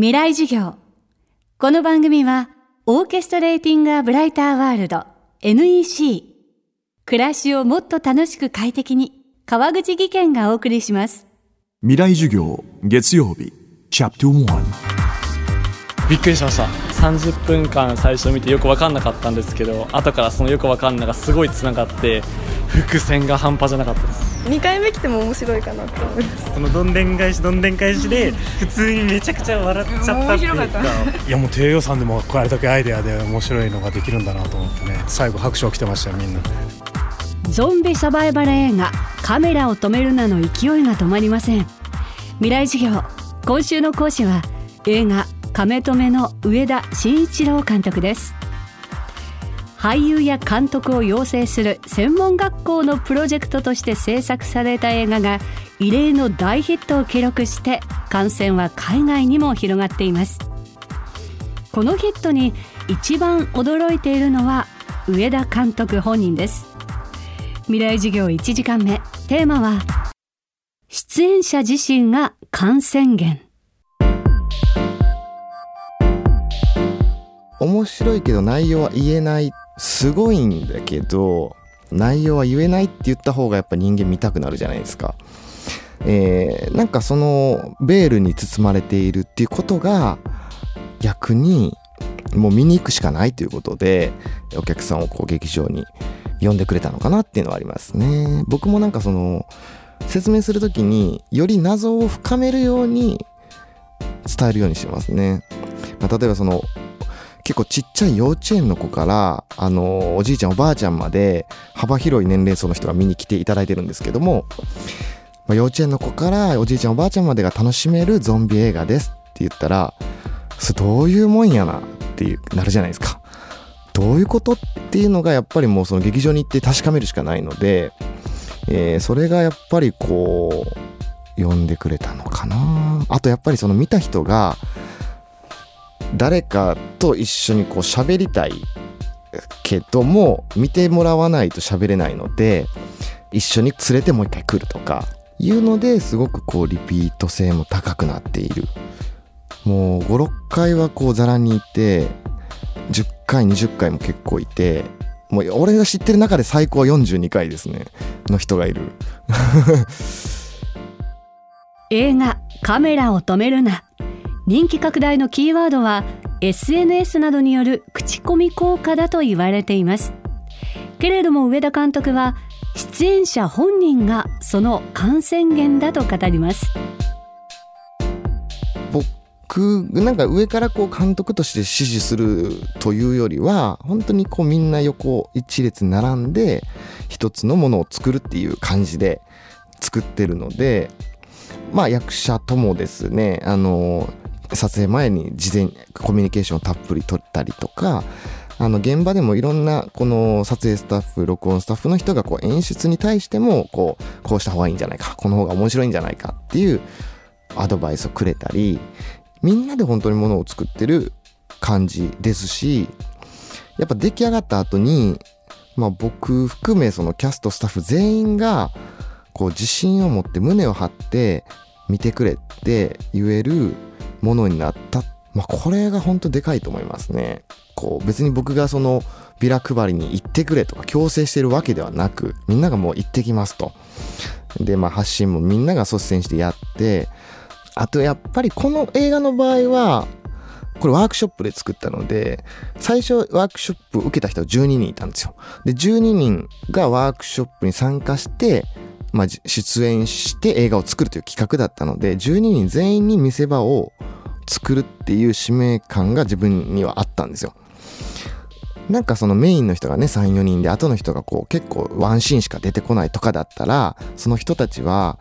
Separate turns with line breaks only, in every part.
未来授業。この番組はオーケストレーティング・ア・ブライター・ワールド NEC 暮らしをもっと楽しく快適に川口義賢がお送りします。
未来授業月曜日チャプター1
びっくりしました。30分間最初見てよく分かんなかったんですけど後からそのよく分かんないがすごいつながって伏線が半端じゃなかったです
2回目来ても面白いかなと思います。
そのどんでん返しどんでん返しで普通にめちゃくちゃ笑っちゃったっていうか。
いやもう低予算でもこれだけアイデアで面白いのができるんだなと思ってね。最後拍手を来てましたよみんな。
ゾンビサバイバル映画カメラを止めるなの勢いが止まりません。未来授業今週の講師は映画亀止めの上田慎一郎監督です俳優や監督を養成する専門学校のプロジェクトとして制作された映画が異例の大ヒットを記録して感染は海外にも広がっています。このヒットに一番驚いているのは上田監督本人です。未来授業1時間目。テーマは出演者自身が感染源。
面白いけど内容は言えない。すごいんだけど内容は言えないって言った方がやっぱ人間見たくなるじゃないですか。えー、なんかそのベールに包まれているっていうことが逆にもう見に行くしかないということでお客さんをこう劇場に呼んでくれたのかなっていうのはありますね。僕もなんかその説明する時により謎を深めるように伝えるようにしてますね。まあ、例えばその結構ちっちゃい幼稚園の子からあのおじいちゃんおばあちゃんまで幅広い年齢層の人が見に来ていただいてるんですけども、まあ、幼稚園の子からおじいちゃんおばあちゃんまでが楽しめるゾンビ映画ですって言ったらそれどういうもんやなっていうなるじゃないですか。どういうことっていうのがやっぱりもうその劇場に行って確かめるしかないので、えー、それがやっぱりこう呼んでくれたのかなあとやっぱりその見た人が誰かと一緒にこう喋りたいけども見てもらわないと喋れないので一緒に連れてもう一回来るとかいうのですごくこうリピート性も高くなっている。もう56回はこうざらにいて10回20回も結構いてもう俺が知ってる中で最高は42回ですね。の人がいる。
映画「カメラを止めるな」人気拡大のキーワードは SNS などによる口コミ効果だと言われています。けれども上田監督は出演者本人がその感染源だと語ります。
僕なんか上からこう監督として指示するというよりは本当にこうみんな横一列並んで一つのものを作るっていう感じで作ってるのでまあ役者ともですねあの撮影前に事前にコミュニケーションをたっぷり取ったりとかあの現場でもいろんなこの撮影スタッフ録音スタッフの人がこう演出に対してもこうこうした方がいいんじゃないかこの方が面白いんじゃないかっていうアドバイスをくれたりみんなで本当にものを作ってる感じですしやっぱ出来上がった後にまあ僕含めそのキャストスタッフ全員がこう自信を持って胸を張って見てくれって言えるものになった。まあ、これが本当でかいと思いますね。こう、別に僕がそのビラ配りに行ってくれとか強制してるわけではなく、みんながもう行ってきますと。で、まあ発信もみんなが率先してやって、あとやっぱりこの映画の場合は、これワークショップで作ったので、最初ワークショップ受けた人は12人いたんですよ。で、12人がワークショップに参加して、まあ、出演して映画を作るという企画だったので、12人全員に見せ場を作るっていう使命感が自分にはあったんですよ。なんかそのメインの人がね、3、4人で、後の人がこう結構ワンシーンしか出てこないとかだったら、その人たちは、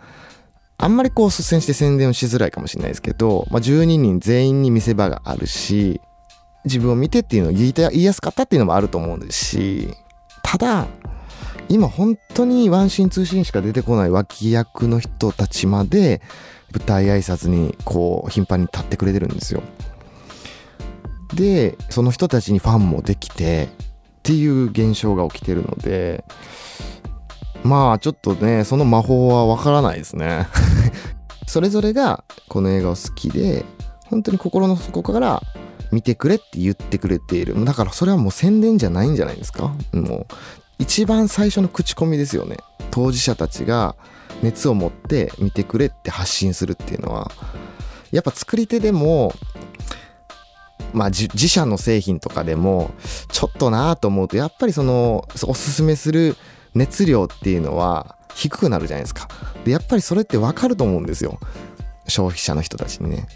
あんまりこう率先して宣伝をしづらいかもしれないですけど、まあ、12人全員に見せ場があるし、自分を見てっていうのを言い言いやすかったっていうのもあると思うんですし、ただ、今本当にワンシーンツーシーンしか出てこない脇役の人たちまで舞台挨拶にこう頻繁に立ってくれてるんですよ。でその人たちにファンもできてっていう現象が起きてるのでまあちょっとねその魔法はわからないですね。それぞれがこの映画を好きで本当に心の底から見てくれって言ってくれている。だからそれはもう宣伝じゃないんじゃないですか。もう一番最初の口コミですよね。当事者たちが熱を持って見てくれって発信するっていうのは。やっぱ作り手でもまあ自社の製品とかでもちょっとなと思うとやっぱりそのおすすめする熱量っていうのは低くなるじゃないですか。でやっぱりそれってわかると思うんですよ。消費者の人たちにね。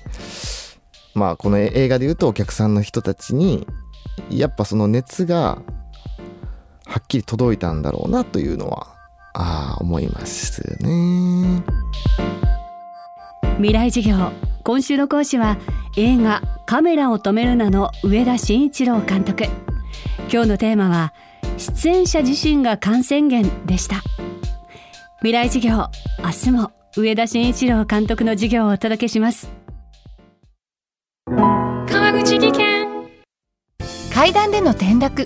まあこの映画で言うとお客さんの人たちにやっぱその熱がはっきり届いたんだろうなというのはああ思いますね。
未来授業今週の講師は映画カメラを止めるなの上田慎一郎監督。今日のテーマは出演者自身が感染源でした。未来授業明日も上田慎一郎監督の授業をお届けします。
川口技研。階段での転落